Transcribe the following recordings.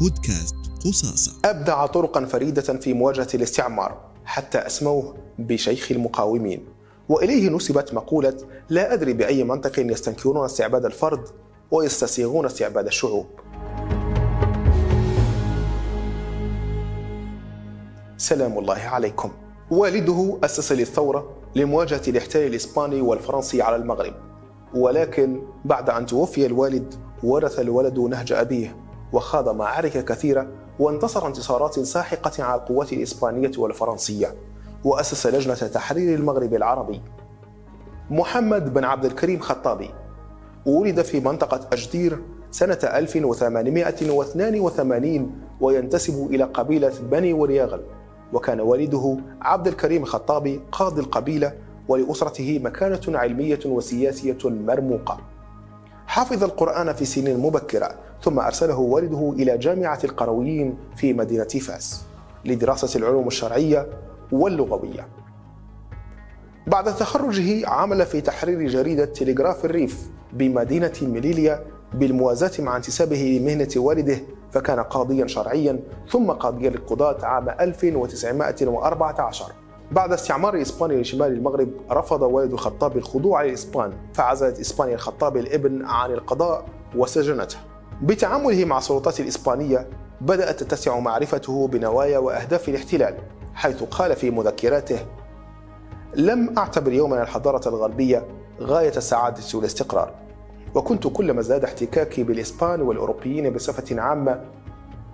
بودكاست قصاصة. أبدع طرقا فريدة في مواجهة الاستعمار حتى أسموه بشيخ المقاومين. وإليه نسبت مقولة لا أدري بأي منطق يستنكرون استعباد الفرد ويستسيغون استعباد الشعوب. سلام الله عليكم. والده أسس للثورة لمواجهة الاحتلال الإسباني والفرنسي على المغرب. ولكن بعد أن توفي الوالد ورث الولد نهج أبيه. وخاض معارك كثيرة وانتصر انتصارات ساحقة على القوات الإسبانية والفرنسية وأسس لجنة تحرير المغرب العربي. محمد بن عبد الكريم خطابي. ولد في منطقة أجدير سنة 1882 وينتسب إلى قبيلة بني ورياغل. وكان والده عبد الكريم خطابي قاضي القبيلة ولأسرته مكانة علمية وسياسية مرموقة. حفظ القرآن في سنين مبكرة ثم أرسله والده إلى جامعة القرويين في مدينة فاس لدراسة العلوم الشرعية واللغوية. بعد تخرجه عمل في تحرير جريدة تلغراف الريف بمدينة ميليليا بالموازاة مع انتسابه لمهنة والده فكان قاضيا شرعيا ثم قاضيا للقضاة عام 1914 بعد استعمار إسبانيا لشمال المغرب رفض والد الخطاب الخضوع للإسبان فعزلت إسبانيا الخطاب الابن عن القضاء وسجنته. بتعامله مع السلطات الإسبانية بدأت تتسع معرفته بنوايا وأهداف الاحتلال حيث قال في مذكراته لم أعتبر يوما الحضارة الغربية غاية السعادة والاستقرار وكنت كلما ازداد احتكاكي بالإسبان والأوروبيين بصفة عامة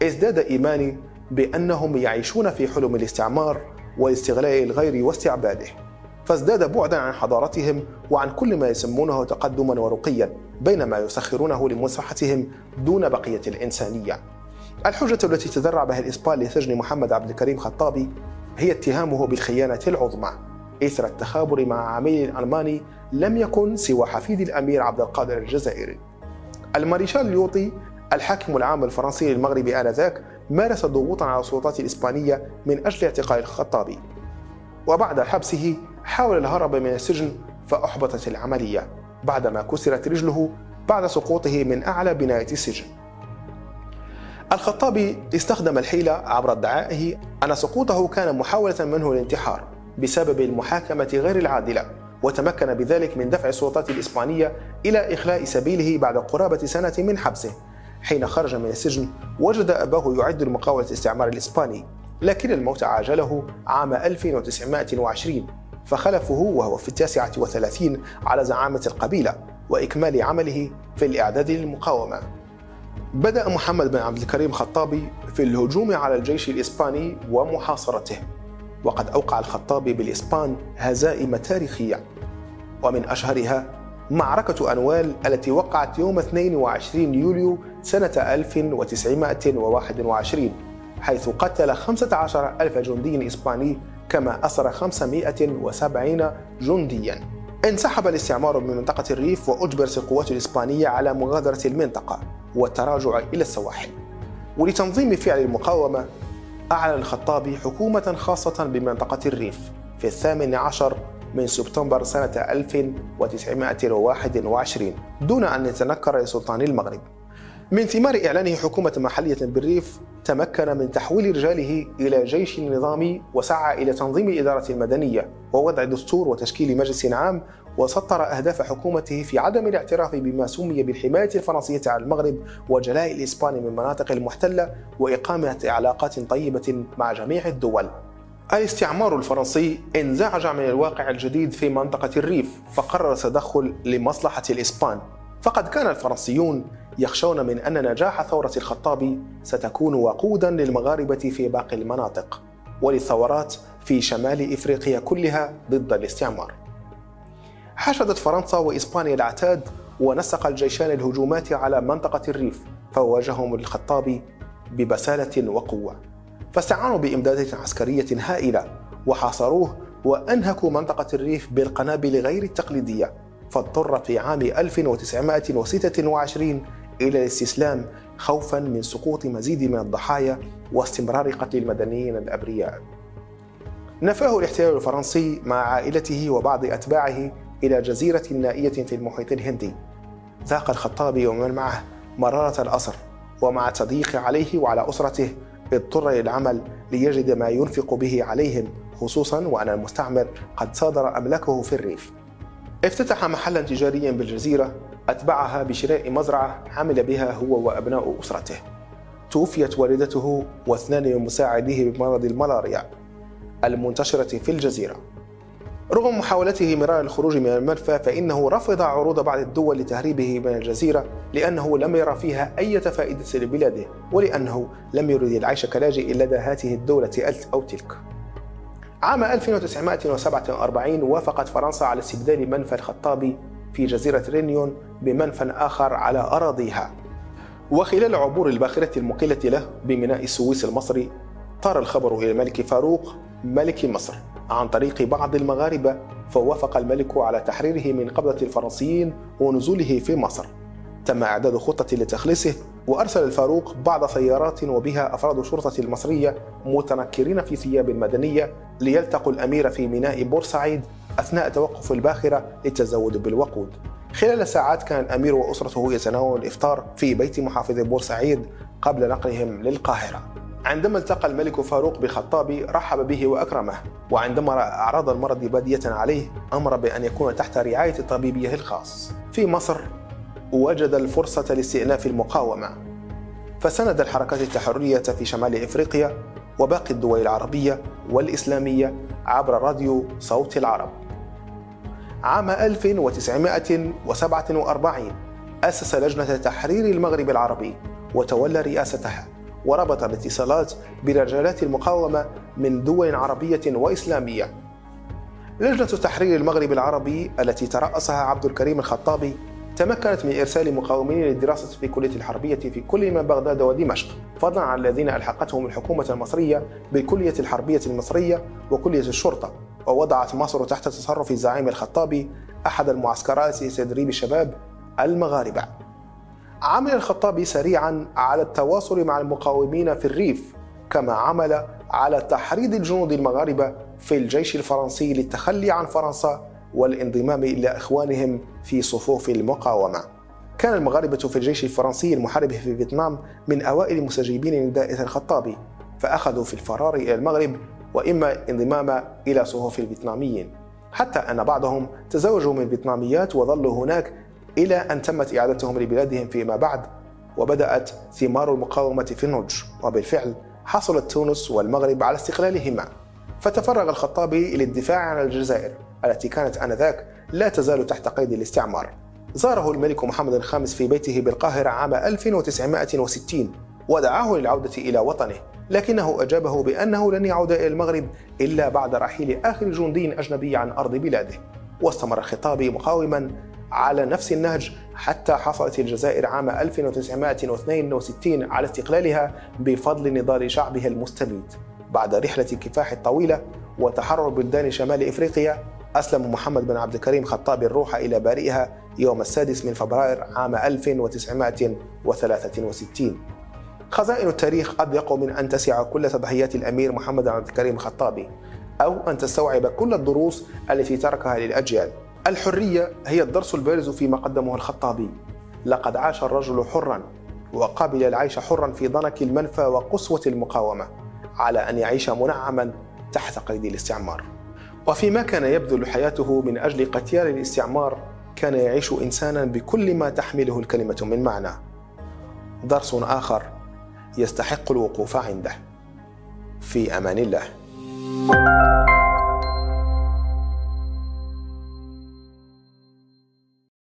إزداد إيماني بأنهم يعيشون في حلم الاستعمار واستغلاء الغير واستعباده. فازداد بعدا عن حضارتهم وعن كل ما يسمونه تقدما ورقيا بينما يسخرونه لمصلحتهم دون بقية الإنسانية. الحجة التي تذرع بها الإسبان لسجن محمد عبد الكريم خطابي هي اتهامه بالخيانة العظمى. إثر التخابر مع عميل ألماني لم يكن سوى حفيد الأمير عبد القادر الجزائري. الماريشال ليوطي الحاكم العام الفرنسي للمغرب آنذاك مارس ضغوطا على السلطات الإسبانية من أجل اعتقال الخطابي. وبعد حبسه حاول الهرب من السجن فأحبطت العملية. بعدما كسرت رجله بعد سقوطه من أعلى بناية السجن. الخطابي استخدم الحيلة عبر ادعائه أن سقوطه كان محاولة منه الانتحار بسبب المحاكمة غير العادلة وتمكن بذلك من دفع السلطات الإسبانية إلى إخلاء سبيله بعد قرابة سنة من حبسه. حين خرج من السجن وجد أباه يعد لمقاولة الاستعمار الإسباني لكن الموت عاجله عام 1920 فخلفه وهو في التاسعة وثلاثين على زعامة القبيلة وإكمال عمله في الإعداد للمقاومة. بدأ محمد بن عبد الكريم خطابي في الهجوم على الجيش الإسباني ومحاصرته وقد أوقع الخطابي بالإسبان هزائم تاريخية ومن أشهرها معركة أنوال التي وقعت يوم 22 يوليو سنة 1921 حيث قتل 15 ألف جندي إسباني كما أسر 570 جنديا. انسحب الاستعمار من منطقة الريف وأجبرت القوات الإسبانية على مغادرة المنطقة والتراجع إلى السواحل. ولتنظيم فعل المقاومة أعلن الخطابي حكومة خاصة بمنطقة الريف في الثامن عشر من سبتمبر سنة 1921 دون أن يتنكر لسلطان المغرب. من ثمار إعلانه حكومة محلية بالريف تمكن من تحويل رجاله إلى جيش نظامي وسعى إلى تنظيم الإدارة المدنية ووضع دستور وتشكيل مجلس عام وسطر أهداف حكومته في عدم الاعتراف بما سمي بالحماية الفرنسية على المغرب وجلاء الإسبان من المناطق المحتلة وإقامة علاقات طيبة مع جميع الدول. الاستعمار الفرنسي انزعج من الواقع الجديد في منطقة الريف فقرر التدخل لمصلحة الإسبان. فقد كان الفرنسيون يخشون من أن نجاح ثورة الخطاب ستكون وقودا للمغاربة في باقي المناطق وللثورات في شمال إفريقيا كلها ضد الاستعمار. حشدت فرنسا وإسبانيا العتاد ونسق الجيشان الهجومات على منطقة الريف فواجههم الخطاب ببسالة وقوة. فاستعانوا بإمدادات عسكرية هائلة وحاصروه وأنهكوا منطقة الريف بالقنابل غير التقليدية فاضطر في عام 1926 إلى الاستسلام خوفا من سقوط مزيد من الضحايا واستمرار قتل المدنيين الأبرياء. نفاه الاحتلال الفرنسي مع عائلته وبعض أتباعه إلى جزيرة نائية في المحيط الهندي. ذاق الخطابي ومن معه مرارة الأسر ومع تضييق عليه وعلى أسرته اضطر للعمل ليجد ما ينفق به عليهم خصوصا وأن المستعمر قد صادر أملاكه في الريف. افتتح محلا تجاريا بالجزيرة أتبعها بشراء مزرعة عمل بها هو وأبناء أسرته. توفيت والدته واثنان من مساعديه بمرض الملاريا المنتشرة في الجزيرة. رغم محاولته مرارا الخروج من المنفى فإنه رفض عروض بعض الدول لتهريبه من الجزيرة لأنه لم يرى فيها أي فائدة لبلاده ولأنه لم يريد العيش كلاجئ لدى هذه الدولة أو تلك. عام 1947 وافقت فرنسا على استبدال منفى الخطابي في جزيرة رينيون بمنفى آخر على أراضيها. وخلال عبور الباخرة المقلة له بميناء السويس المصري طار الخبر إلى الملك فاروق ملك مصر. عن طريق بعض المغاربة فوافق الملك على تحريره من قبضة الفرنسيين ونزوله في مصر. تم إعداد خطة لتخليصه وأرسل الفاروق بعض سيارات وبها أفراد الشرطة المصرية متنكرين في ثياب مدنية ليلتقوا الأمير في ميناء بورسعيد أثناء توقف الباخرة للتزود بالوقود. خلال ساعات كان الأمير وأسرته يتناولون الإفطار في بيت محافظ بورسعيد قبل نقلهم للقاهرة. عندما التقى الملك فاروق بخطابي رحب به وأكرمه وعندما رأى أعراض المرض بادية عليه أمر بأن يكون تحت رعاية طبيبه الخاص. في مصر وجد الفرصة لاستئناف المقاومة. فسند الحركات التحررية في شمال إفريقيا وباقي الدول العربية والإسلامية عبر راديو صوت العرب. عام 1947 أسس لجنة تحرير المغرب العربي وتولى رئاستها وربط الاتصالات برجالات المقاومة من دول عربية وإسلامية. لجنة تحرير المغرب العربي التي ترأسها عبد الكريم الخطابي تمكنت من إرسال مقاومين للدراسة في كلية الحربية في كل من بغداد ودمشق فضلا عن الذين ألحقتهم الحكومة المصرية بالكلية الحربية المصرية وكلية الشرطة. ووضعت مصر تحت تصرف الزعيم الخطابي أحد المعسكرات لتدريب الشباب المغاربة. عمل الخطابي سريعا على التواصل مع المقاومين في الريف كما عمل على تحريض الجنود المغاربة في الجيش الفرنسي للتخلي عن فرنسا والانضمام إلى إخوانهم في صفوف المقاومة. كان المغاربة في الجيش الفرنسي المحارب في فيتنام من أوائل المستجيبين لنداء الخطابي فأخذوا في الفرار إلى المغرب وإما انضمام إلى صفوف الفيتناميين. حتى أن بعضهم تزوجوا من فيتناميات وظلوا هناك إلى أن تمت إعادتهم لبلادهم فيما بعد وبدأت ثمار المقاومة في النضج وبالفعل حصلت تونس والمغرب على استقلالهما. فتفرغ الخطابي للدفاع عن الجزائر التي كانت آنذاك لا تزال تحت قيد الاستعمار. زاره الملك محمد الخامس في بيته بالقاهرة عام 1960 ودعاه للعودة إلى وطنه لكنه أجابه بأنه لن يعود إلى المغرب إلا بعد رحيل آخر جندي أجنبي عن أرض بلاده. واستمر الخطاب مقاوما على نفس النهج حتى حصلت الجزائر عام 1962 على استقلالها بفضل نضال شعبها المستميت. بعد رحلة كفاح طويلة وتحرر بلدان شمال إفريقيا أسلم محمد بن عبد الكريم خطاب الروح إلى بارئها يوم السادس من فبراير عام 1963 خزائن التاريخ أضيق من أن تسع كل تضحيات الأمير محمد بن عبد الكريم الخطابي أو أن تستوعب كل الدروس التي تركها للأجيال. الحرية هي الدرس البارز فيما قدمه الخطابي. لقد عاش الرجل حرا وقابل العيش حرا في ضنك المنفى وقسوة المقاومة على أن يعيش منعما تحت قيد الاستعمار. وفيما كان يبذل حياته من أجل قتال الاستعمار كان يعيش إنسانا بكل ما تحمله الكلمة من معنى. درس آخر يستحق الوقوف عنده. في أمان الله.